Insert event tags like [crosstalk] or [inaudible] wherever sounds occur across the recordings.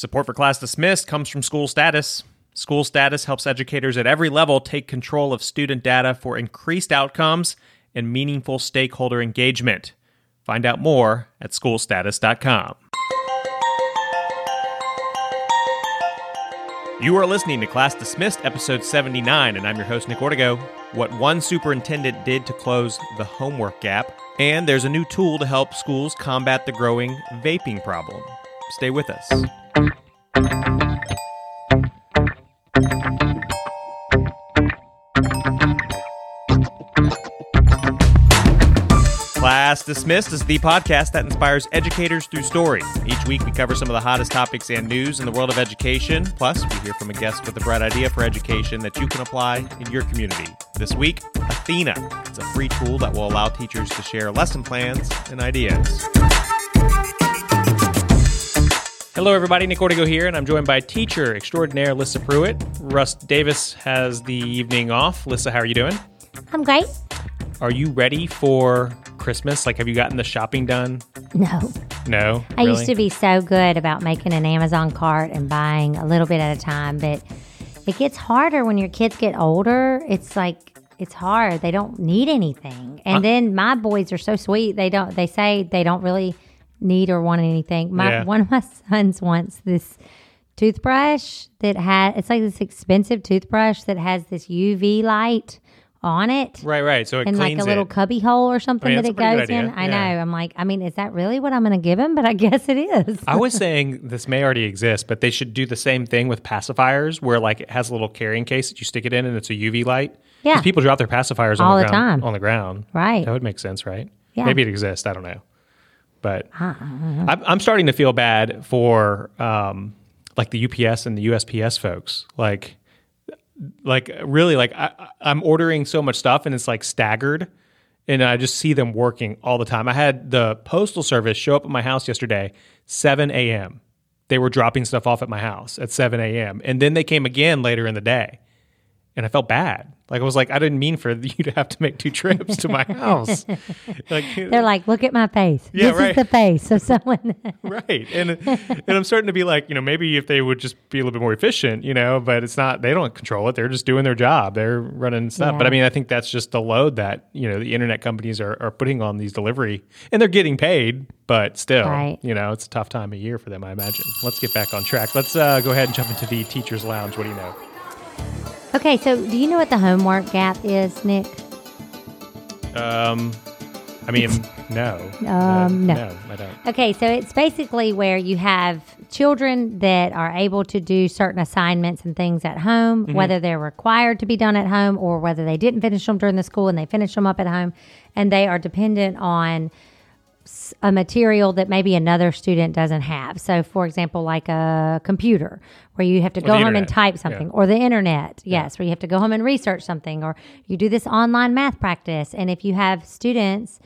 Support for Class Dismissed comes from School Status. School Status helps educators at every level take control of student data for increased outcomes and meaningful stakeholder engagement. Find out more at schoolstatus.com. You are listening to Class Dismissed, episode 79, and I'm your host, Nick Ortego. What one superintendent did to close the homework gap, and there's a new tool to help schools combat the growing vaping problem. Stay with us. Class Dismissed is the podcast that inspires educators through story. Each week, we cover some of the hottest topics and news in the world of education. Plus, we hear from a guest with a bright idea for education that you can apply in your community. This week, Athena. It's a free tool that will allow teachers to share lesson plans and ideas. Hello, everybody. Nick Ortego here, and I'm joined by teacher extraordinaire Lissa Pruitt. Russ Davis has the evening off. Lissa, how are you doing? I'm great. Are you ready for Christmas? Like, have you gotten the shopping done? No. No. I really? used to be so good about making an Amazon cart and buying a little bit at a time, but it gets harder when your kids get older. It's like it's hard. They don't need anything. And Uh- then my boys are so sweet. They don't they say they don't really need or want anything. My Yeah. one of my [laughs] sons wants this toothbrush that had it's like this expensive toothbrush that has this UV light on it Right, right. So it and like a little it. cubby hole or something I mean, that it goes in. I Yeah. know. I'm like, I mean, is that really what I'm going to give him? [laughs] But I guess it is. I was [laughs] saying this may already exist, but they should do the same thing with pacifiers, where like it has a little carrying case that you stick it in, and it's a UV light. Yeah. people drop their pacifiers on All the, the ground, time. on the ground. Right. That would make sense, right? Yeah. Maybe it exists. I don't know, but Uh-uh. I'm, I'm starting to feel bad for um, like the UPS and the USPS folks. Like, like really, like I- I'm ordering so much stuff, and it's like staggered. And I just see them working all the time. I had the postal service show up at my house yesterday, 7 a.m. They were dropping stuff off at my house at 7 a.m. And then they came again later in the day. And I felt bad. Like I was like, I didn't mean for [laughs] you to have to make two trips to my [laughs] house. like [laughs] They're like, look at my face. Yeah, this right. is the face of someone. right. And and I'm starting to be like, you know, maybe if they would just be a little bit more efficient, you know, but it's not they don't control it. They're just doing their job. They're running stuff. But I mean, I think that's just the load that, you know, the internet companies are, are putting on these delivery and they're getting paid, but still, Right. you know, it's a tough time of year for them, I imagine. Let's get back on track. Let's uh, go ahead and jump into the teacher's lounge. What do you know? Okay, so do you know what the homework gap is, Nick? Um I mean, [laughs] no. Um, no. No, I don't. Okay, so it's basically where you have children that are able to do certain assignments and things at home, Mm-hmm. whether they're required to be done at home or whether they didn't finish them during the school and they finish them up at home, and they are dependent on a material that maybe another student doesn't have. So, for example, like a computer where you have to go the home and internet, type yeah. something, or the internet, yes, where you have to go home and research something, or you do this online math practice. And if you have students,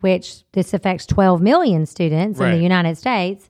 which this affects 12 million students in the United States,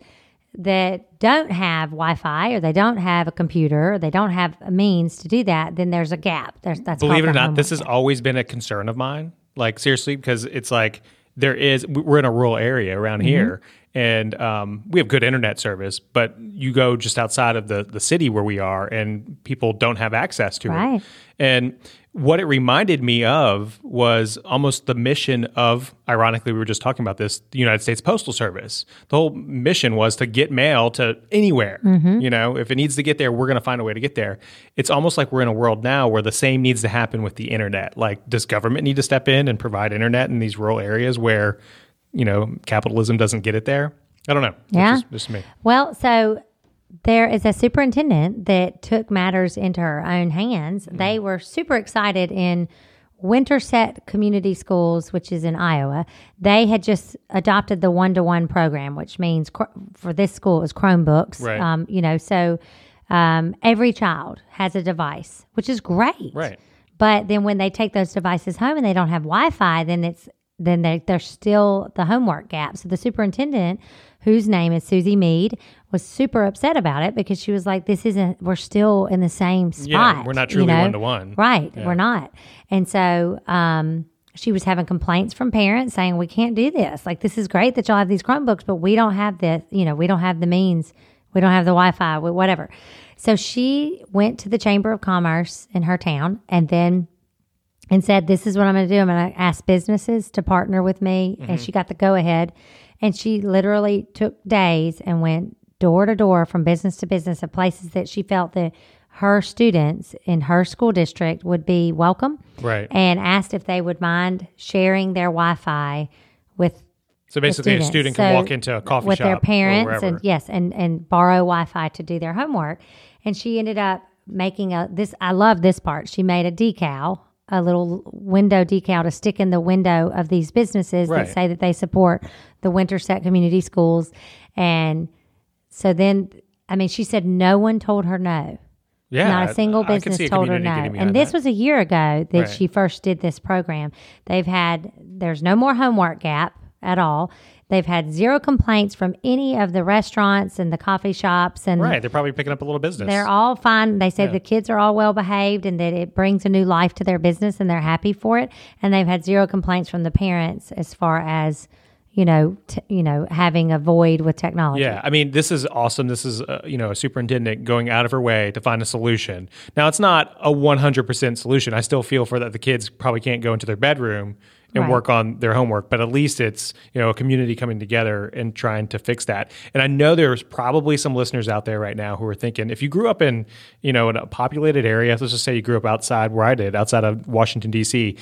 that don't have Wi-Fi or they don't have a computer or they don't have a means to do that, then there's a gap. There's that's believe it or not, this has always been a concern of mine. Like seriously, because it's like there is we're in a rural area around Mm-hmm. here, and um, we have good internet service. But you go just outside of the the city where we are, and people don't have access to Right. it. And what it reminded me of was almost the mission of, ironically, we were just talking about this, the United States Postal Service. The whole mission was to get mail to anywhere. You know, if it needs to get there, we're going to find a way to get there. It's almost like we're in a world now where the same needs to happen with the internet. Like, does government need to step in and provide internet in these rural areas where, you know, capitalism doesn't get it there? I don't know. Yeah. just, just me. Well, so there is a superintendent that took matters into her own hands. Mm-hmm. They were super excited in Winterset Community Schools, which is in Iowa. They had just adopted the one to one program, which means cr- for this school is Chromebooks. Right. Um, you know, so um, every child has a device, which is great. Right. But then when they take those devices home and they don't have Wi-Fi, then it's then they, there's still the homework gap. So the superintendent, whose name is Susie Mead, was super upset about it because she was like, "This isn't. We're still in the same spot. Yeah, we're not truly know? one-to-one. Right. We're not." And so um, she was having complaints from parents saying, "We can't do this. Like, this is great that y'all have these Chromebooks, but we don't have this. You know, we don't have the means." We don't have the Wi Fi, whatever. So she went to the Chamber of Commerce in her town and then and said, This is what I'm going to do. I'm going to ask businesses to partner with me. And mm-hmm. she got the go ahead. And she literally took days and went door to door from business to business of places that she felt that her students in her school district would be welcome Right. and asked if they would mind sharing their Wi Fi with So basically, a student can So walk into a coffee shop with shop their parents and yes, and and borrow Wi-Fi to do their homework. And she ended up making a this. I love this part. She made a decal, a little window decal to stick in the window of these businesses Right. that say that they support the Winterset Community Schools. And so then, I mean, she said no one told her no. yeah, Not a single I- I business a told her no. And this that. was a year ago that Right. she first did this program. They've had, there's no more homework gap at all. They've had zero complaints from any of the restaurants and the coffee shops. And right. They're probably picking up a little business. they're all fine. They say Yeah. the kids are all well behaved and that it brings a new life to their business and they're happy for it. And they've had zero complaints from the parents as far as, you know, t- you know, having a void with technology. Yeah, I mean, this is awesome. This is uh, you know a superintendent going out of her way to find a solution. Now, it's not a one hundred percent solution. I still feel for that the kids probably can't go into their bedroom and Right. work on their homework, but at least it's you know a community coming together and trying to fix that. And I know there's probably some listeners out there right now who are thinking, if you grew up in you know in a populated area, let's just say you grew up outside where I did, outside of Washington D.C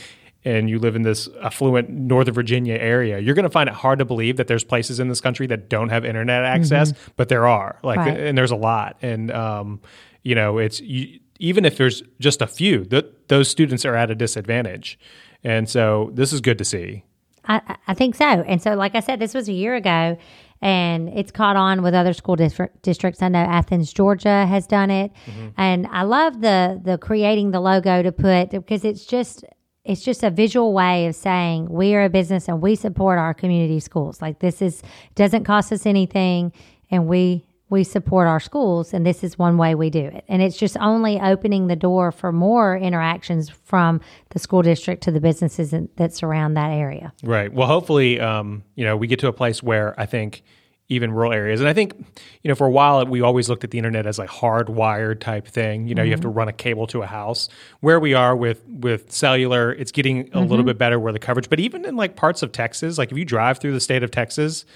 and you live in this affluent Northern Virginia area, you're going to find it hard to believe that there's places in this country that don't have internet access, but there are. Like, Right. and there's a lot. And um, you know, it's you, even if there's just a few, th- those students are at a disadvantage. And so this is good to see. I, I think so. And so, like I said, this was a year ago, and it's caught on with other school district, districts. I know Athens, Georgia, has done it, mm-hmm. and I love the the creating the logo to put because it's just it's just a visual way of saying we are a business and we support our community schools. Like this is doesn't cost us anything, and we we support our schools and this is one way we do it and it's just only opening the door for more interactions from the school district to the businesses in- that surround that area Right. Well, hopefully, um, you know, we get to a place where I think even rural areas, and I think, you know, for a while we always looked at the internet as like hardwired type thing. You know, you have to run a cable to a house. Where we are with with cellular, it's getting a little bit better where the coverage. But even in like parts of Texas, like if you drive through the state of Texas.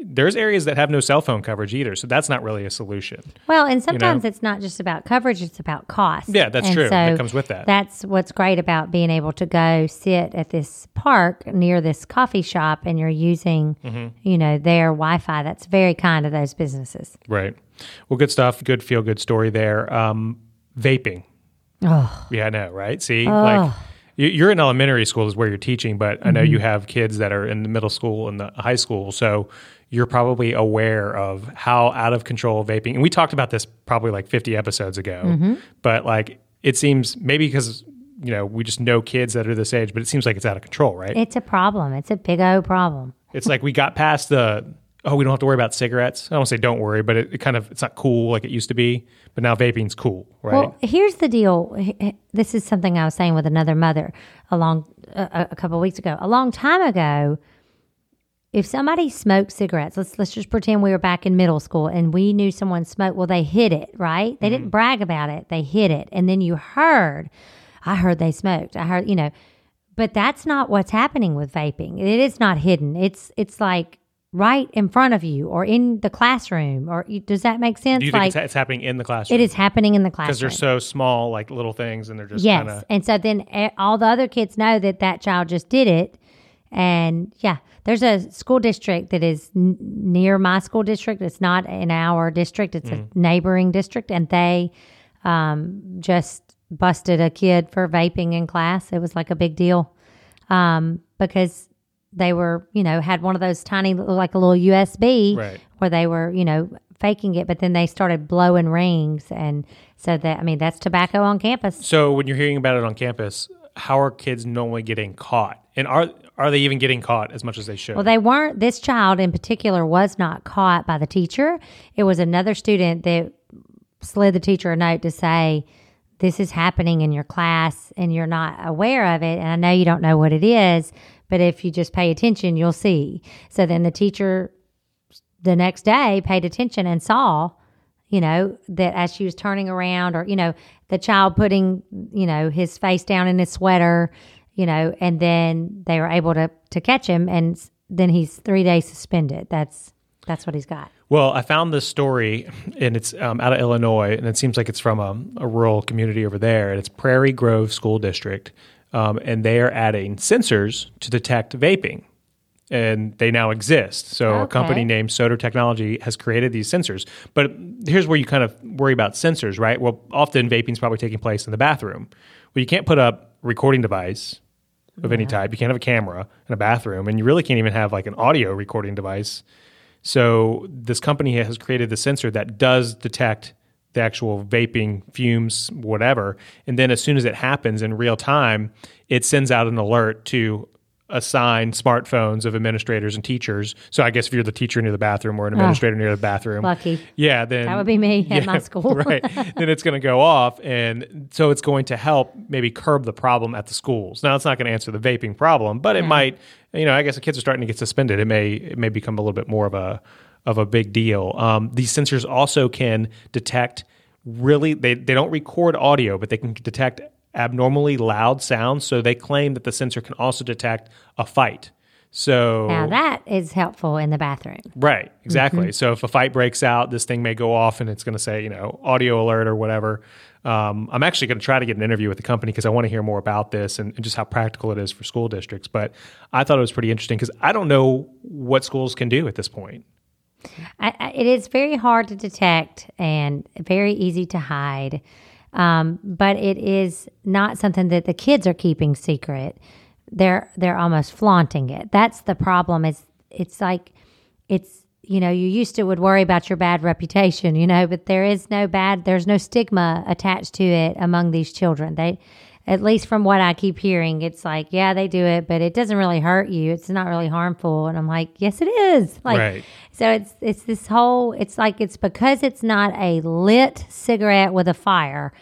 There's areas that have no cell phone coverage either, so that's not really a solution. Well, and sometimes it's not just about coverage; it's about cost. Yeah, that's And true. So That comes with that. That's what's great about being able to go sit at this park near this coffee shop, and you're using, Mm-hmm. you know, their Wi-Fi. That's very kind of those businesses. Right. Well, good stuff. Good feel good story there. Um, vaping. Oh, Yeah, I know, right? See, like you- you're in elementary school is where you're teaching, but I know Mm-hmm. you have kids that are in the middle school and the high school, so you're probably aware of how out of control vaping. And we talked about this probably like 50 episodes ago, Mm-hmm. but like it seems maybe because you know we just know kids that are this age, but it seems like it's out of control, right? it's a problem. It's a big O problem. [laughs] it's like we got past the oh we don't have to worry about cigarettes. I don't say don't worry, but it, it kind of it's not cool like it used to be. But now vaping's cool, right? Well, here's the deal. This is something I was saying with another mother a long a, a couple of weeks ago. A long time ago, if somebody smoked cigarettes, let's let's just pretend we were back in middle school and we knew someone smoked. Well, they hid it, right? They didn't brag about it. They hid it, and then you heard, I heard they smoked. I heard, you know, but that's not what's happening with vaping. It is not hidden. It's it's like right in front of you or in the classroom. Or does that make sense? Do you think like it's, it's happening in the classroom? it is happening in the classroom because they're so small, like little things, and they're just Yes. kind of And so then eh, all the other kids know that that child just did it. And yeah, there's a school district that is n- near my school district. It's not in our district, it's Mm. a neighboring district. And they um, just busted a kid for vaping in class. It was like a big deal um, because they were, you know, had one of those tiny, like a little USB Right. where they were, you know, faking it, but then they started blowing rings. And so that, I mean, that's tobacco on campus. So when you're hearing about it on campus, how are kids normally getting caught? And are are they even getting caught as much as they should? Well, they weren't. This child in particular was not caught by the teacher. It was another student that slid the teacher a note to say, This is happening in your class and you're not aware of it. And I know you don't know what it is, but if you just pay attention, you'll see. So then the teacher the next day paid attention and saw you know, that as she was turning around, or, you know, the child putting, you know, his face down in his sweater, you know, and then they were able to, to catch him. And then he's three days suspended. That's, that's what he's got. Well, I found this story, and it's um, out of Illinois, and it seems like it's from a, a, rural community over there, and it's Prairie Grove School District, um, and they are adding sensors to detect vaping, and they now exist. So okay. a company named Soter Technology has created these sensors. But here's where you kind of worry about sensors, right? Well, often vaping is probably taking place in the bathroom. Well, you can't put up recording device of yeah. any type. You can't have a camera in a bathroom, and you really can't even have like an audio recording device so this company has created the sensor that does detect the actual vaping fumes, whatever. And then as soon as it happens in real time, it sends out an alert to assign smartphones of administrators and teachers. So I guess if you're the teacher near the bathroom or an oh, administrator oh, near the bathroom, lucky, yeah, then that would be me [laughs] yeah, at my school, [laughs] right? Then it's going to go off, and so it's going to help maybe curb the problem at the schools. Now it's not going to answer the vaping problem, but it might. You know, I guess the kids are starting to get suspended. It may it may become a little bit more of a of a big deal. Um, these sensors also can detect really they, they don't record audio, but they can detect abnormally loud sounds. So they claim that the sensor can also detect a fight. So now that is helpful in the bathroom. Right, exactly. Mm-hmm. So if a fight breaks out, this thing may go off and it's going to say, you know, audio alert or whatever. Um, I'm actually going to try to get an interview with the company because I want to hear more about this and, and, just how practical it is for school districts. But I thought it was pretty interesting because I don't know what schools can do at this point. I, I, it is very hard to detect and very easy to hide. Um, but it is not something that the kids are keeping secret. They're they're almost flaunting it. That's the problem. Is it's like it's you know you used to would worry about your bad reputation, you know, but there is no bad. There's no stigma attached to it among these children. They at least from what I keep hearing, it's like, yeah, they do it, but it doesn't really hurt you. It's not really harmful. And I'm like, yes, it is. Like, right. so it's it's this whole. It's like it's because it's not a lit cigarette with a fire.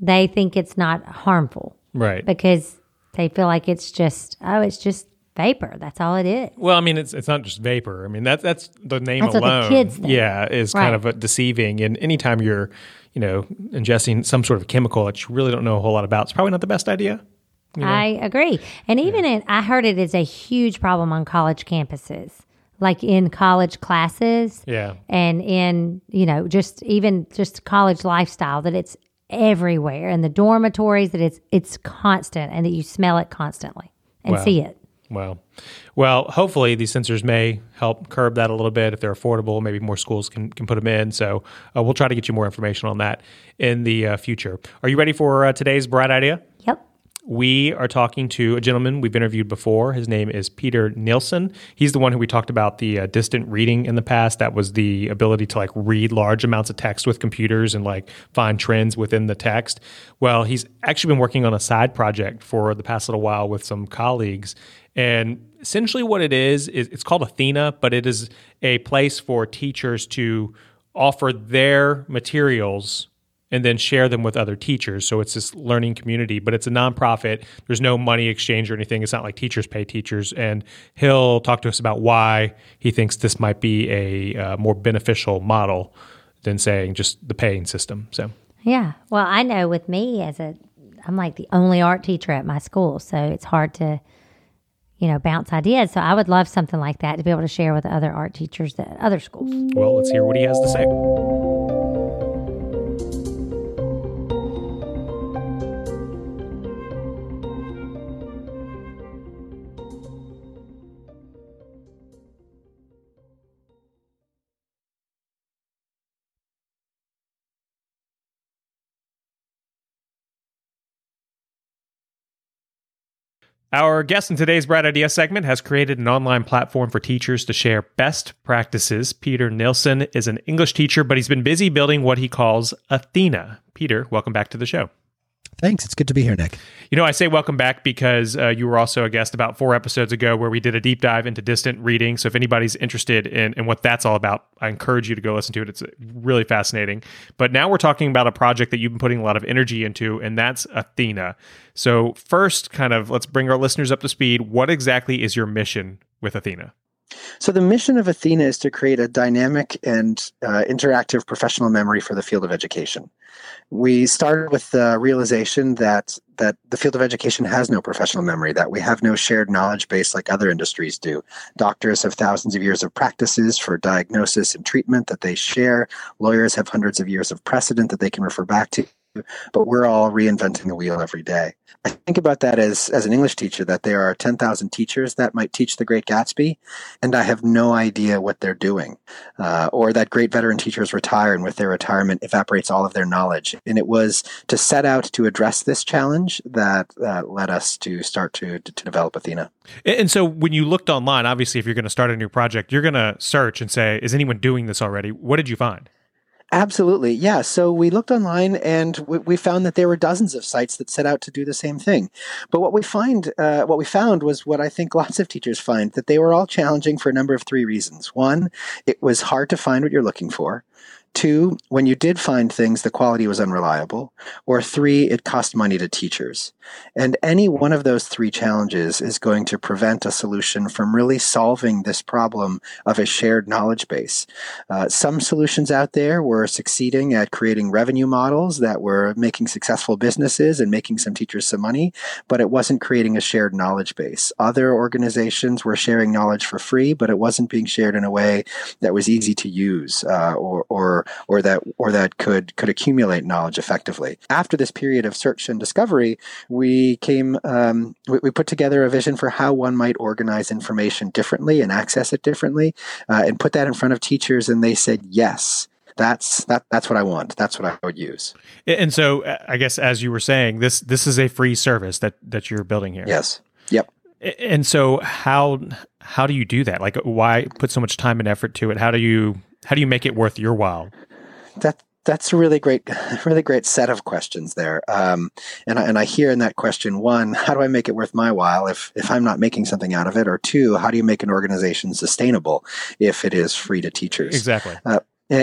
They think it's not harmful, right? Because they feel like it's just oh, it's just vapor. That's all it is. Well, I mean, it's it's not just vapor. I mean, that's that's the name that's alone. What the kids think. Yeah, is right. kind of deceiving. And anytime you're you know, ingesting some sort of chemical that you really don't know a whole lot about, it's probably not the best idea. You know? I agree. And even yeah. in, I heard it is a huge problem on college campuses, like in college classes. Yeah. And in, you know, just even just college lifestyle that it's everywhere in the dormitories that it's it's constant and that you smell it constantly and wow. see it. Wow. Well, hopefully these sensors may help curb that a little bit if they're affordable. Maybe more schools can, can put them in. So uh, we'll try to get you more information on that in the uh, future. Are you ready for uh, today's bright idea? Yep. We are talking to a gentleman we've interviewed before. His name is Peter Nilsson. He's the one who we talked about the uh, distant reading in the past. That was the ability to like read large amounts of text with computers and like find trends within the text. Well, he's actually been working on a side project for the past little while with some colleagues and essentially, what it is, is it's called Athena, but it is a place for teachers to offer their materials and then share them with other teachers. So it's this learning community, but it's a nonprofit. There's no money exchange or anything. It's not like teachers pay teachers. And he'll talk to us about why he thinks this might be a uh, more beneficial model than saying just the paying system. So, yeah. Well, I know with me as a, I'm like the only art teacher at my school. So it's hard to, you know, bounce ideas. So I would love something like that to be able to share with other art teachers at other schools. Well, let's hear what he has to say. Our guest in today's Bright Idea segment has created an online platform for teachers to share best practices. Peter Nilsson is an English teacher, but he's been busy building what he calls Athena. Peter, welcome back to the show. Thanks. It's good to be here, Nick. You know, I say welcome back because uh, you were also a guest about four episodes ago where we did a deep dive into distant reading. So if anybody's interested in, in what that's all about, I encourage you to go listen to it. It's really fascinating. But now we're talking about a project that you've been putting a lot of energy into, and that's Athena. So, first, kind of let's bring our listeners up to speed. What exactly is your mission with Athena? So, the mission of Athena is to create a dynamic and uh, interactive professional memory for the field of education. We started with the realization that that the field of education has no professional memory, that we have no shared knowledge base like other industries do. Doctors have thousands of years of practices for diagnosis and treatment that they share. Lawyers have hundreds of years of precedent that they can refer back to but we're all reinventing the wheel every day. I think about that as, as an English teacher that there are 10,000 teachers that might teach the Great Gatsby, and I have no idea what they're doing. Uh, or that great veteran teachers retire, and with their retirement evaporates all of their knowledge. And it was to set out to address this challenge that uh, led us to start to, to, to develop Athena. And so when you looked online, obviously, if you're going to start a new project, you're going to search and say, is anyone doing this already? What did you find? Absolutely. Yeah. So we looked online and we, we, found that there were dozens of sites that set out to do the same thing. But what we find, uh, what we found was what I think [laughs] lots of teachers find that they were all challenging for a number of three reasons. One, it was hard to find what you're looking for. Two, when you did find things, the quality was unreliable. Or three, it cost money to teachers. And any one of those three challenges is going to prevent a solution from really solving this problem of a shared knowledge base. Uh, some solutions out there were succeeding at creating revenue models that were making successful businesses and making some teachers some money, but it wasn't creating a shared knowledge base. Other organizations were sharing knowledge for free, but it wasn't being shared in a way that was easy to use uh, or, or, or that, or that could, could accumulate knowledge effectively. After this period of search and discovery, we came um, we, we, put together a vision for how one might organize information differently and access it differently uh, and put that in front of teachers and they said yes that's that that's what i want. That's what i would use. And so uh, i guess as you were saying this this is a free service that that you're building here. Yes. Yep. And so how how do you do that? Like why put so much time and effort to it? How do you how do you make it worth your while that that's a really great, [laughs] really great set of questions there. Um, and I, and I hear in that question one, how do I make it worth my while if if I'm not making something out of it? Or two, how do you make an organization sustainable if it is free to teachers? Exactly. Uh,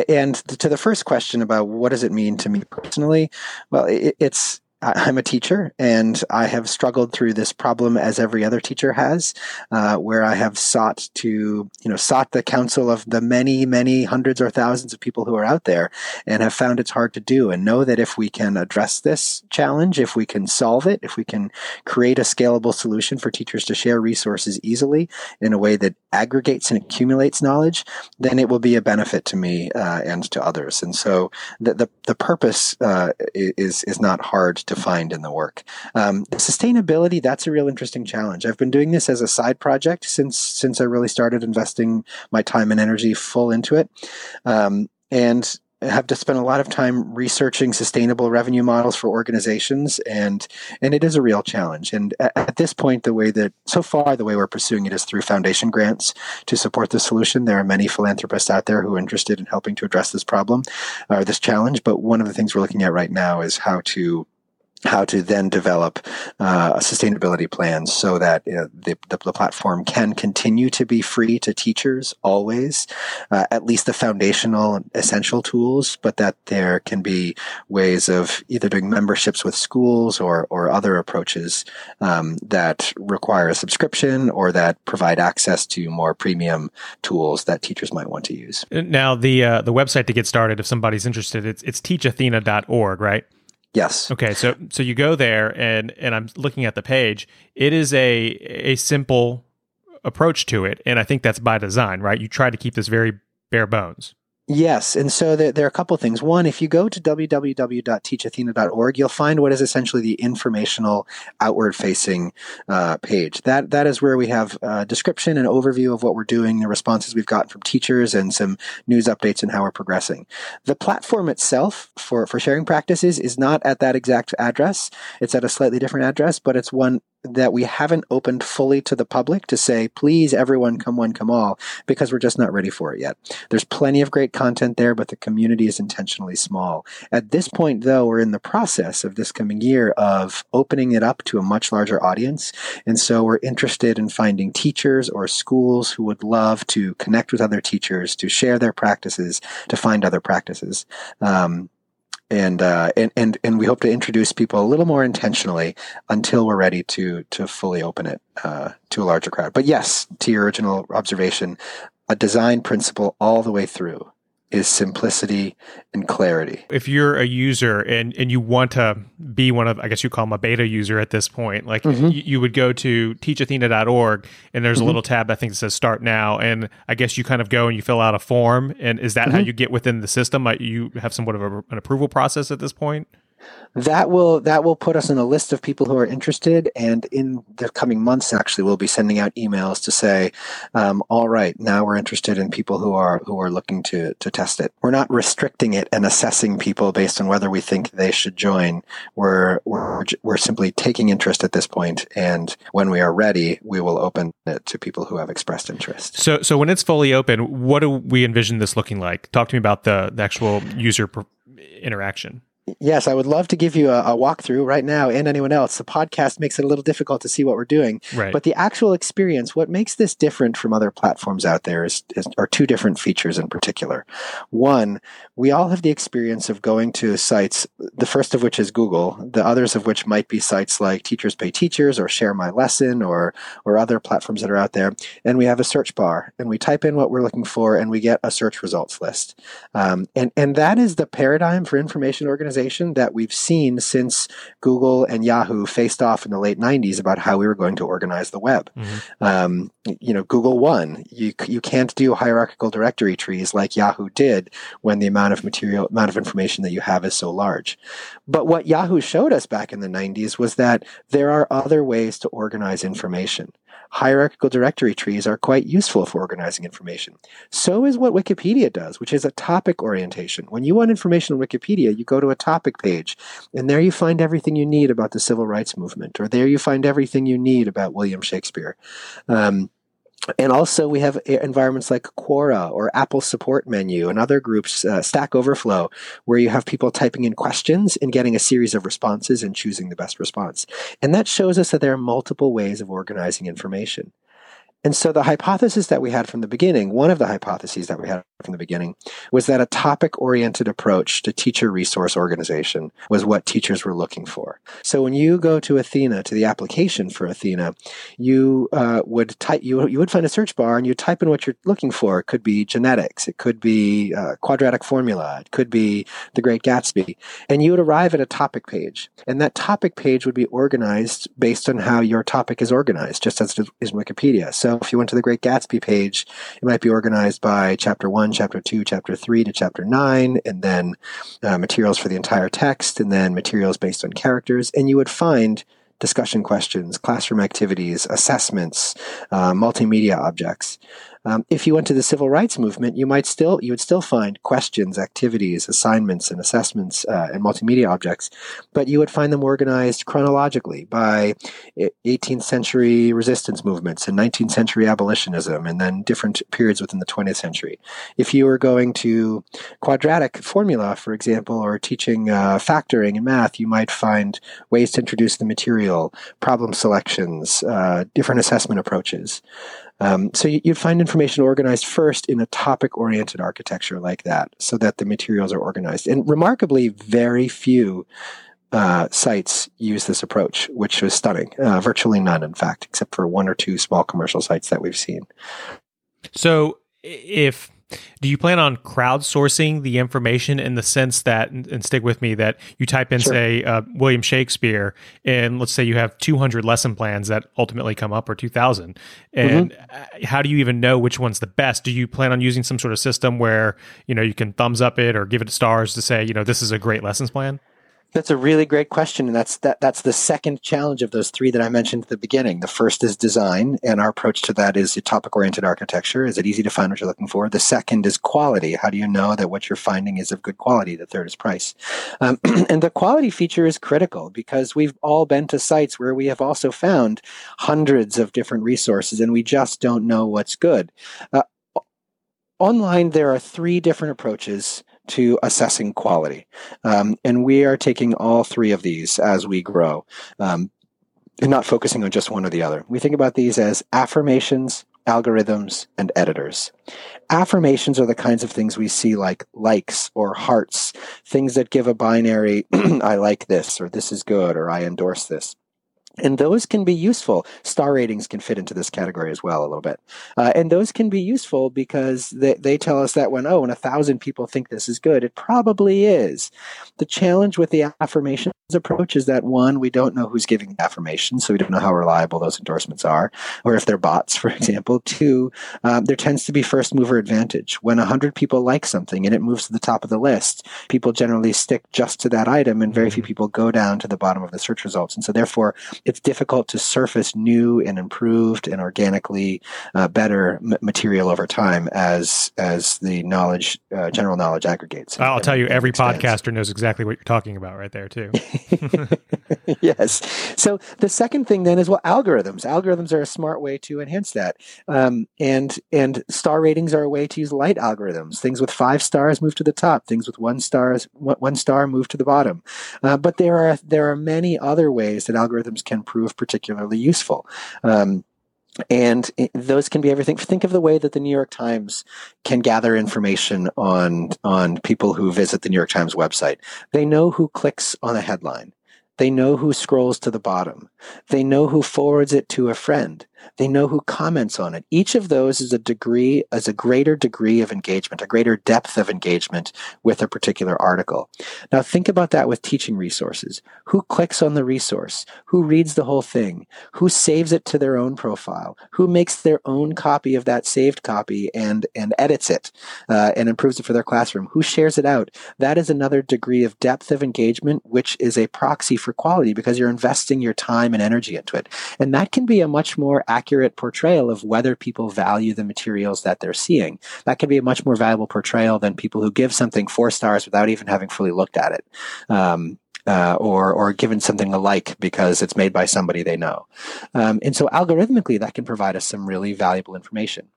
and to the first question about what does it mean to me personally, well, it, it's I'm a teacher and I have struggled through this problem as every other teacher has, uh, where I have sought to, you know, sought the counsel of the many, many hundreds or thousands of people who are out there and have found it's hard to do and know that if we can address this challenge, if we can solve it, if we can create a scalable solution for teachers to share resources easily in a way that aggregates and accumulates knowledge, then it will be a benefit to me uh, and to others. And so the, the, the purpose uh, is, is not hard to find in the work. Um, sustainability, that's a real interesting challenge. I've been doing this as a side project since since I really started investing my time and energy full into it. Um, and have to spend a lot of time researching sustainable revenue models for organizations and and it is a real challenge and at, at, this point the way that so far the way we're pursuing it is through foundation grants to support the solution there are many philanthropists out there who are interested in helping to address this problem or this challenge but one of the things we're looking at right now is how to how to then develop uh, sustainability plans so that the, the, the, platform can continue to be free to teachers always, uh, at least the foundational essential tools, but that there can be ways of either doing memberships with schools or, or other approaches um, that require a subscription or that provide access to more premium tools that teachers might want to use. Now, the uh, the website to get started, if somebody's interested, it's, it's teachathena.org, right? Yes. Okay, so so you go there and and I'm looking at the page. It is a a simple approach to it, and I think that's by design, right? You try to keep this very bare bones. Yes. And so there, there, are a couple of things. One, if you go to www.teachathena.org, you'll find what is essentially the informational outward facing uh, page. That, that is where we have a description and overview of what we're doing, the responses we've gotten from teachers and some news updates and how we're progressing. The platform itself for, for sharing practices is not at that exact address. It's at a slightly different address, but it's one that we haven't opened fully to the public to say, please, everyone, come one, come all, because we're just not ready for it yet. There's plenty of great content there, but the community is intentionally small. At this point, though, we're in the process of this coming year of opening it up to a much larger audience. And so we're interested in finding teachers or schools who would love to connect with other teachers, to share their practices, to find other practices. Um, and uh, and and and we hope to introduce people a little more intentionally until we're ready to to fully open it uh, to a larger crowd. But yes, to your original observation, a design principle all the way through is simplicity and clarity. If you're a user and, and you want to be one of, I guess you call them a beta user at this point, like mm-hmm. you, you, would go to teachathena.org and there's mm-hmm. a little tab I think that says start now. And I guess you kind of go and you fill out a form. And is that mm-hmm. how you get within the system? You have somewhat of a, an approval process at this point? That will that will put us in a list of people who are interested and in the coming months actually we'll be sending out emails to say um, all right now we're interested in people who are who are looking to to test it. We're not restricting it and assessing people based on whether we think they should join. We're we're, we're simply taking interest at this point and when we are ready we will open it to people who have expressed interest. So so when it's fully open what do we envision this looking like? Talk to me about the, the actual user interaction Yes, I would love to give you a, a, walkthrough right now and anyone else. The podcast makes it a little difficult to see what we're doing. Right. But the actual experience, what makes this different from other platforms out there is, is, are two different features in particular. One, we all have the experience of going to sites, the first of which is Google, the others of which might be sites like Teachers Pay Teachers or Share My Lesson or, or other platforms that are out there. And we have a search bar and we type in what we're looking for and we get a search results list. Um, and, and that is the paradigm for information organization organization that we've seen since Google and Yahoo faced off in the late 90s about how we were going to organize the web. Mm-hmm. Um, you know, Google won. You, you can't do hierarchical directory trees like Yahoo did when the amount of material, amount of information that you have is so large. But what Yahoo showed us back in the 90s was that there are other ways to organize information hierarchical directory trees are quite useful for organizing information. So is what Wikipedia does, which is a topic orientation. When you want information on Wikipedia, you go to a topic page, and there you find everything you need about the civil rights movement, or there you find everything you need about William Shakespeare. Um, and also we have environments like Quora or Apple Support Menu and other groups, uh, Stack Overflow, where you have people typing in questions and getting a series of responses and choosing the best response. And that shows us that there are multiple ways of organizing information. And so the hypothesis that we had from the beginning, one of the hypotheses that we had from the beginning, was that a topic oriented approach to teacher resource organization was what teachers were looking for. So when you go to Athena, to the application for Athena, you uh, would type, you, you would find a search bar and you type in what you're looking for. It could be genetics, it could be uh, quadratic formula, it could be the Great Gatsby. And you would arrive at a topic page. And that topic page would be organized based on how your topic is organized, just as it is in Wikipedia. So if you went to the Great Gatsby page, it might be organized by chapter one, chapter two, chapter three to chapter nine, and then uh, materials for the entire text, and then materials based on characters. And you would find discussion questions, classroom activities, assessments, uh, multimedia objects. Um, if you went to the civil rights movement, you might still you would still find questions, activities, assignments, and assessments uh, and multimedia objects, but you would find them organized chronologically by 18th century resistance movements and 19th century abolitionism, and then different periods within the 20th century. If you were going to quadratic formula, for example, or teaching uh, factoring in math, you might find ways to introduce the material, problem selections, uh, different assessment approaches. Um, so you'd find information organized first in a topic oriented architecture like that so that the materials are organized. And remarkably, very few uh, sites use this approach, which was stunning. Uh, virtually none, in fact, except for one or two small commercial sites that we've seen. So if do you plan on crowdsourcing the information in the sense that, and stick with me, that you type in, sure. say, uh, William Shakespeare, and let's say you have 200 lesson plans that ultimately come up, or 2,000. And mm-hmm. how do you even know which one's the best? Do you plan on using some sort of system where, you know, you can thumbs up it or give it stars to say, you know, this is a great lessons plan? That's a really great question, and that's that. That's the second challenge of those three that I mentioned at the beginning. The first is design, and our approach to that is topic-oriented architecture. Is it easy to find what you're looking for? The second is quality. How do you know that what you're finding is of good quality? The third is price, um, [clears throat] and the quality feature is critical because we've all been to sites where we have also found hundreds of different resources, and we just don't know what's good. Uh, online, there are three different approaches to assessing quality. Um, and we are taking all three of these as we grow um, and not focusing on just one or the other. We think about these as affirmations, algorithms, and editors. Affirmations are the kinds of things we see like likes or hearts, things that give a binary, [clears throat] I like this, or this is good, or I endorse this. And those can be useful. Star ratings can fit into this category as well a little bit. Uh, and those can be useful because they, they tell us that when, oh, when a thousand people think this is good, it probably is. The challenge with the affirmations approach is that one, we don't know who's giving the affirmation, so we don't know how reliable those endorsements are, or if they're bots, [laughs] for example. Two, um, there tends to be first mover advantage. When a hundred people like something and it moves to the top of the list, people generally stick just to that item and very few mm-hmm. people go down to the bottom of the search results. And so therefore, it's difficult to surface new and improved and organically uh, better m- material over time as as the knowledge uh, general knowledge aggregates. I'll tell you, every expands. podcaster knows exactly what you're talking about right there too. [laughs] [laughs] yes. So the second thing then is well, algorithms. Algorithms are a smart way to enhance that, um, and and star ratings are a way to use light algorithms. Things with five stars move to the top. Things with one stars one star move to the bottom. Uh, but there are there are many other ways that algorithms can prove particularly useful. Um, and those can be everything. Think of the way that the New York Times can gather information on on people who visit the New York Times website. They know who clicks on a headline. They know who scrolls to the bottom. They know who forwards it to a friend. They know who comments on it. Each of those is a degree, as a greater degree of engagement, a greater depth of engagement with a particular article. Now think about that with teaching resources. Who clicks on the resource? Who reads the whole thing? Who saves it to their own profile? Who makes their own copy of that saved copy and, and edits it uh, and improves it for their classroom? Who shares it out? That is another degree of depth of engagement, which is a proxy for quality because you're investing your time and energy into it. And that can be a much more accurate portrayal of whether people value the materials that they're seeing. That can be a much more valuable portrayal than people who give something four stars without even having fully looked at it. Um, uh, or or given something a like because it's made by somebody they know, um, and so algorithmically that can provide us some really valuable information.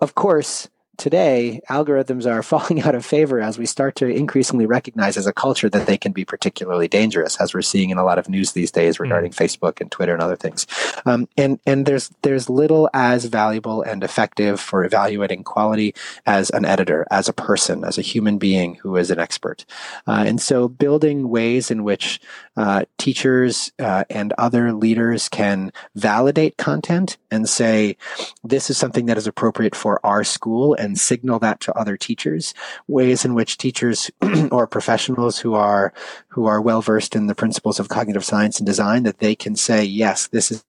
Of course, today, algorithms are [laughs] falling out of favor as we start to increasingly recognize as a culture that they can be particularly dangerous, as we're seeing in a lot of news these days hmm. regarding mm. Facebook and Twitter and other things. Um, and and there's there's little as valuable and effective for evaluating quality as an editor, as a person, as a human being who is an expert. Uh, and so, building ways in which uh, teachers uh, and other leaders can validate content and say, this is something that is appropriate for our school and signal that to other teachers. Ways in which teachers [clears throat] or professionals who are, who are well versed in the principles of cognitive science and design that they can say, yes, this is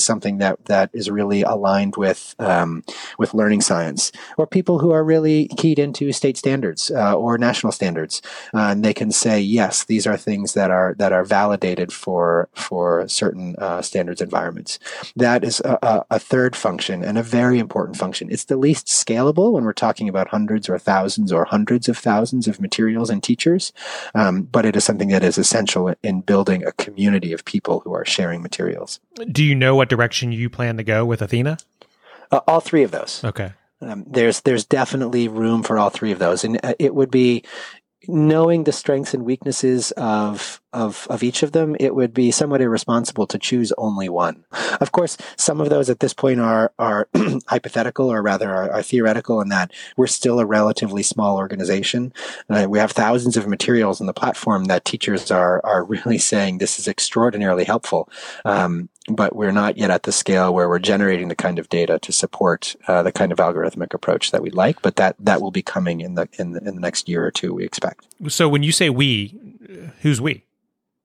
something that that is really aligned with um, with learning science, or people who are really keyed into state standards uh, or national standards, uh, and they can say yes, these are things that are that are validated for for certain uh, standards environments. That is a, a, third function and a very important function. It's the least scalable when we're talking about hundreds or thousands or hundreds of thousands of materials and teachers, um, but it is something that is essential in building a community of people who are sharing materials. Do you know what what direction you plan to go with Athena? Uh, all three of those. Okay. Um, there's there's definitely room for all three of those, and uh, it would be knowing the strengths and weaknesses of of of each of them, it would be somewhat irresponsible to choose only one. Of course, some of those at this point are are [clears throat] hypothetical, or rather are, are, theoretical, in that we're still a relatively small organization. Uh, we have thousands of materials on the platform that teachers are are really saying this is extraordinarily helpful. Um, but we're not yet at the scale where we're generating the kind of data to support uh, the kind of algorithmic approach that we'd like. But that that will be coming in the in the, in the next year or two. We expect. So when you say we, who's we?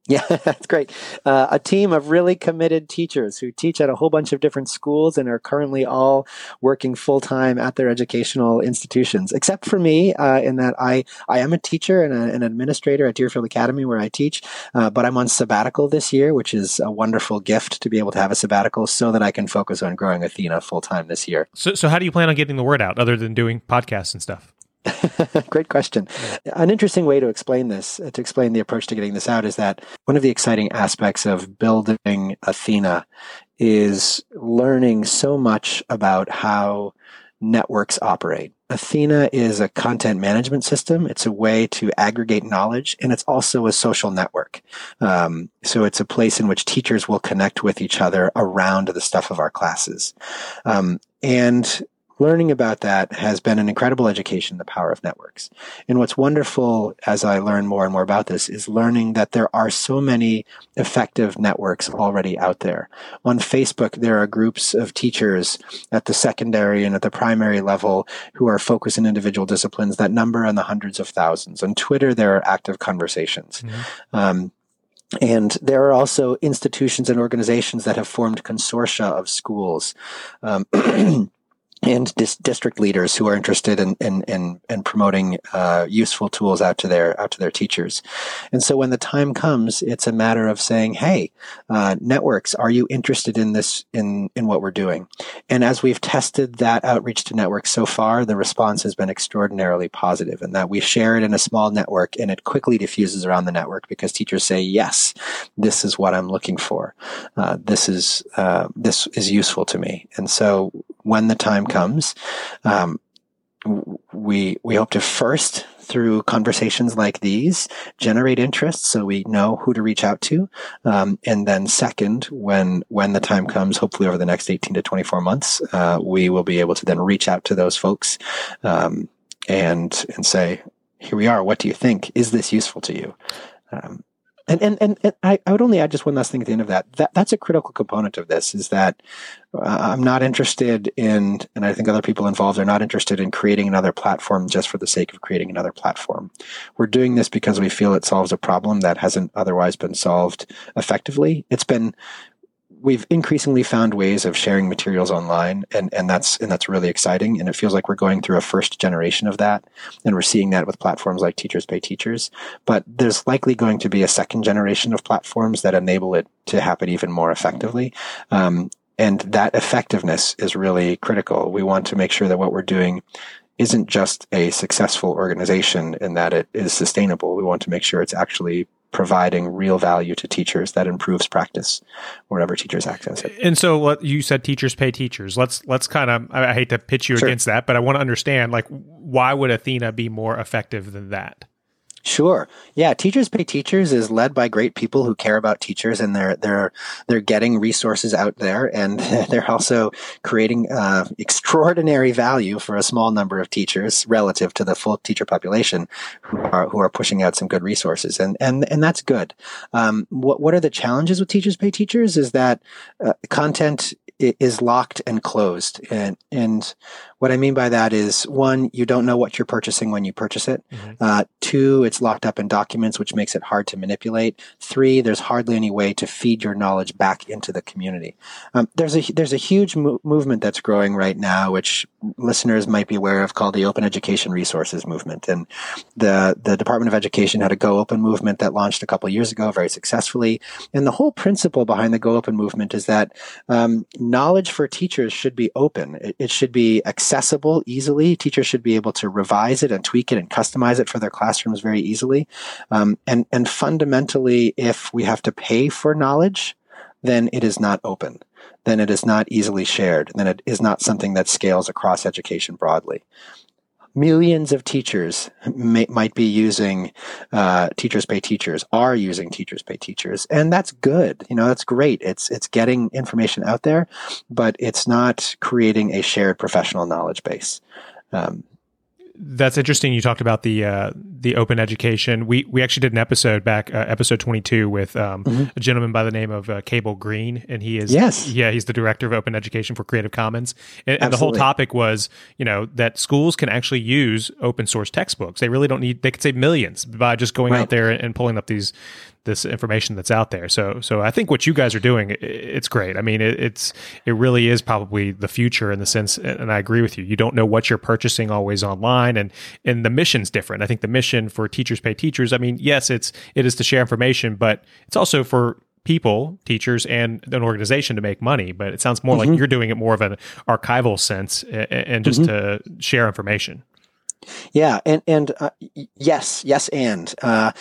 Yeah, [laughs] that's great. Uh, a team of really committed teachers who teach at a whole bunch of different schools and are currently all working full time at their educational institutions, except for me, uh, in that I, I am a teacher and a, an administrator at Deerfield Academy where I teach, uh, but I'm on sabbatical this year, which is a wonderful gift to be able to have a sabbatical so that I can focus on growing Athena full time this year. So, so how do you plan on getting the word out other than doing podcasts and stuff? [laughs] Great question. An interesting way to explain this, uh, to explain the approach to getting this out, is that one of the exciting aspects of building Athena is learning so much about how networks operate. Athena is a content management system. It's a way to aggregate knowledge, and it's also a social network. Um, so it's a place in which teachers will connect with each other around the stuff of our classes. Um, and learning about that has been an incredible education, the power of networks. And what's wonderful as I learn more and more about this is learning that there are so many effective networks already out there. On Facebook, there are groups of teachers at the secondary and at the primary level who are focused in individual disciplines that number in the hundreds of thousands. On Twitter, there are active conversations. Mm-hmm. Um, and there are also institutions and organizations that have formed consortia of schools. Um, [clears throat] and dis- district leaders who are interested in in in, in promoting uh, useful tools out to their out to their teachers. And so when the time comes, it's a matter of saying, "Hey, uh, networks, are you interested in this in in what we're doing?" And as we've tested that outreach to networks so far, the response has been extraordinarily positive. And that we share it in a small network, and it quickly diffuses around the network because teachers say, "Yes, this is what I'm looking for. Uh, this is uh, this is useful to me." And so when the time comes. Um, we we hope to first through conversations like these generate interest so we know who to reach out to um, and then second when when the time comes hopefully over the next 18 to 24 months uh, we will be able to then reach out to those folks um, and and say here we are what do you think is this useful to you um, and, and, and, and I, I, would only add just one last thing at the end of that. That that's a critical component of this is that uh, I'm not interested in, and I think other people involved are not interested in creating another platform just for the sake of creating another platform. We're doing this because we feel it solves a problem that hasn't otherwise been solved effectively. It's been we've increasingly found ways of sharing materials online and, and that's and that's really exciting and it feels like we're going through a first generation of that and we're seeing that with platforms like teachers pay teachers. But there's likely going to be a second generation of platforms that enable it to happen even more effectively. Um, and that effectiveness is really critical. We want to make sure that what we're doing isn't just a successful organization in that it is sustainable. We want to make sure it's actually providing real value to teachers that improves practice wherever teachers access it. And so what you said teachers pay teachers. Let's let's kind of I, hate to pitch you sure. against that, but I want to understand like why would Athena be more effective than that? Sure. Yeah, Teachers Pay Teachers is led by great people who care about teachers and they're they're they're getting resources out there and [laughs] they're also creating uh, extraordinary value for a small number of teachers relative to the full teacher population who are who are pushing out some good resources and and and that's good. Um, what what are the challenges with Teachers Pay Teachers is that uh, content is locked and closed and and what I mean by that is one, you don't know what you're purchasing when you purchase it. Mm-hmm. Uh, two, it's locked up in documents, which makes it hard to manipulate. Three, there's hardly any way to feed your knowledge back into the community. Um, there's a there's a huge mo- movement that's growing right now, which listeners might be aware of, called the Open Education Resources Movement. And the the Department of Education had a Go Open movement that launched a couple years ago, very successfully. And the whole principle behind the Go Open movement is that um, knowledge for teachers should be open. It, it should be accessible accessible easily. Teachers should be able to revise it and tweak it and customize it for their classrooms very easily. Um, and and fundamentally, if we have to pay for knowledge, then it is not open. Then it is not easily shared. Then it is not something that scales across education broadly millions of teachers may, might be using uh, teachers pay teachers are using teachers pay teachers and that's good. You know that's great. It's it's getting information out there but it's not creating a shared professional knowledge base. Um, that's interesting. You talked about the uh, the open education. We we actually did an episode back, uh, episode twenty two, with um, mm-hmm. a gentleman by the name of uh, Cable Green, and he is yes, yeah, he's the director of open education for Creative Commons. And, and, the whole topic was, you know, that schools can actually use open source textbooks. They really don't need. They could save millions by just going right. out there and pulling up these this information that's out there. So so I think what you guys are doing it's great. I mean it, it's it really is probably the future in the sense and I agree with you. You don't know what you're purchasing always online and and the mission's different. I think the mission for teachers pay teachers, I mean, yes, it's it is to share information, but it's also for people, teachers, and an organization to make money. But it sounds more mm-hmm. like you're doing it more of an archival sense and, just mm-hmm. to share information. Yeah, and and uh, yes, yes, and uh,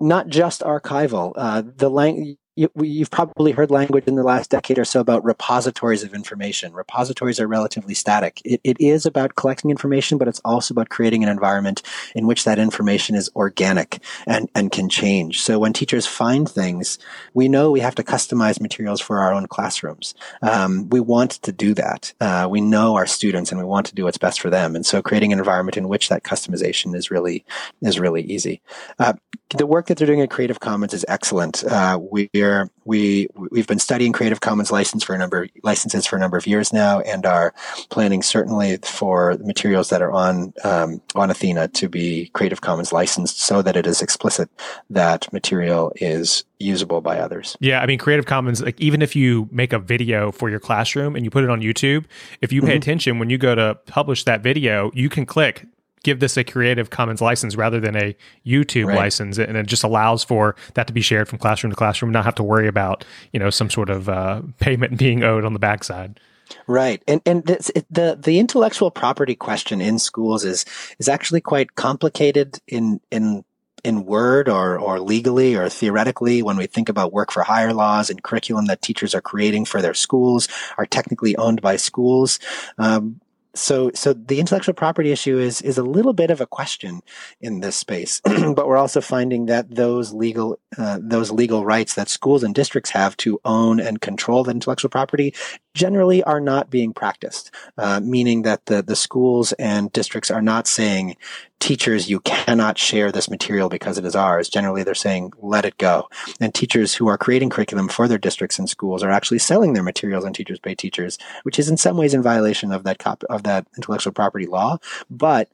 not just archival. Uh, the lang- you, you've probably heard language in the last decade or so about repositories of information. Repositories are relatively static. It, it is about collecting information, but it's also about creating an environment in which that information is organic and, and can change. So when teachers find things, we know we have to customize materials for our own classrooms. Um, we want to do that. Uh, we know our students and we want to do what's best for them. And so creating an environment in which that customization is really, is really easy. Uh, the work that they're doing at Creative Commons is excellent. Uh, we're we we've been studying Creative Commons license for a number licenses for a number of years now, and are planning certainly for materials that are on um, on Athena to be Creative Commons licensed, so that it is explicit that material is usable by others. Yeah, I mean Creative Commons like even if you make a video for your classroom and you put it on YouTube, if you pay mm-hmm. attention when you go to publish that video, you can click give this a Creative Commons license rather than a YouTube right. license, and it just allows for that to be shared from classroom to classroom, not have to worry about you know some sort of uh, payment [laughs] being owed on the backside. Right, and and the the intellectual property question in schools is is actually quite complicated in in in word or, or legally or theoretically when we think about work for hire laws and curriculum that teachers are creating for their schools are technically owned by schools. Um, so so the intellectual property issue is is a little bit of a question in this space [clears throat] but we're also finding that those legal uh, those legal rights that schools and districts have to own and control the intellectual property generally are not being practiced uh, meaning that the the schools and districts are not saying teachers, you cannot share this material because it is ours. Generally, they're saying, let it go. And teachers who are creating curriculum for their districts and schools are actually selling their materials on Teachers Pay Teachers, which is in some ways in violation of that cop- of that intellectual property law. But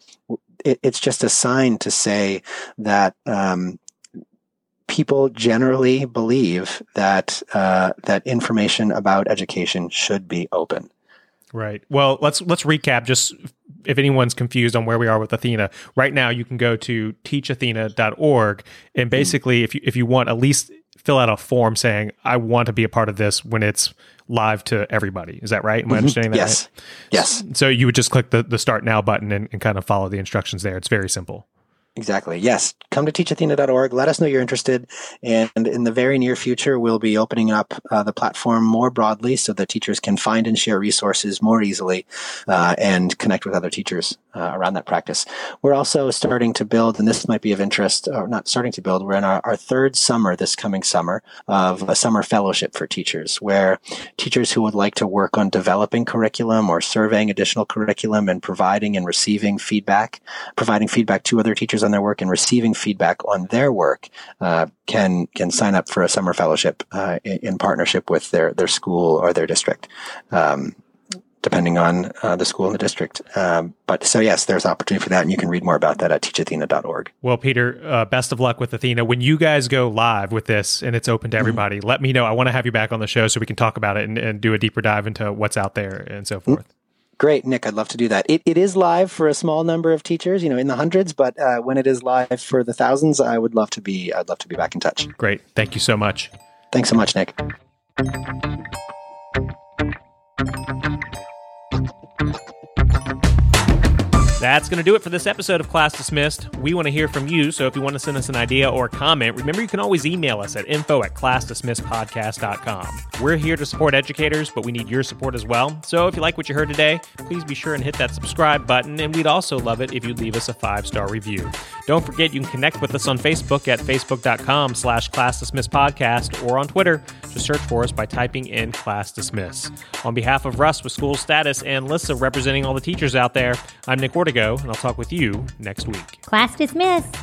it, it's just a sign to say that um, people generally believe that uh, that information about education should be open. Right. Well, let's let's recap just if anyone's confused on where we are with Athena. Right now you can go to teachathena.org and hmm. basically if you if you want at least fill out a form saying I want to be a part of this when it's live to everybody. Is that right? Am I mm-hmm. understanding that? Yes. Right? Yes. So you would just click the, the start now button and, and kind of follow the instructions there. It's very simple. Exactly. Yes. Come to teachathena.org. Let us know you're interested. And in the very near future, we'll be opening up uh, the platform more broadly so that teachers can find and share resources more easily uh, and connect with other teachers uh, around that practice. We're also starting to build, and this might be of interest, or not starting to build, we're in our, our third summer this coming summer of a summer fellowship for teachers where teachers who would like to work on developing curriculum or surveying additional curriculum and providing and receiving feedback, providing feedback to other teachers on their work and receiving feedback on their work uh, can can sign up for a summer fellowship uh, in, in, partnership with their their school or their district. Um, depending on uh, the school and the district. Um, but so yes, there's opportunity for that, and you can read more about that at teachathena.org. Well, Peter, uh, best of luck with Athena. When you guys go live with this and it's open to mm-hmm. everybody, mm-hmm. let me know. I want to have you back on the show so we can talk about it and, and do a deeper dive into what's out there and so forth. Great, Nick. I'd love to do that. It, it is live for a small number of teachers, you know, in the hundreds, but uh, when it is live for the thousands, I would love to be. I'd love to be back in touch. Great. Thank you so much. Thanks so much, Nick. That's going to do it for this episode of Class Dismissed. We want to hear from you, so if you want to send us an idea or comment, remember you can always email us at info at classdismissedpodcast.com. We're here to support educators, but we need your support as well. So if you like what you heard today, please be sure and hit that subscribe button, and we'd also love it if you'd leave us a five-star review. Don't forget you can connect with us on Facebook at facebook.com slash classdismissedpodcast or on Twitter. Just search for us by typing in Class Dismiss. On behalf of Russ with School Status and Lissa representing all the teachers out there, I'm Nick Ortego, and I'll talk with you next week. Class dismissed.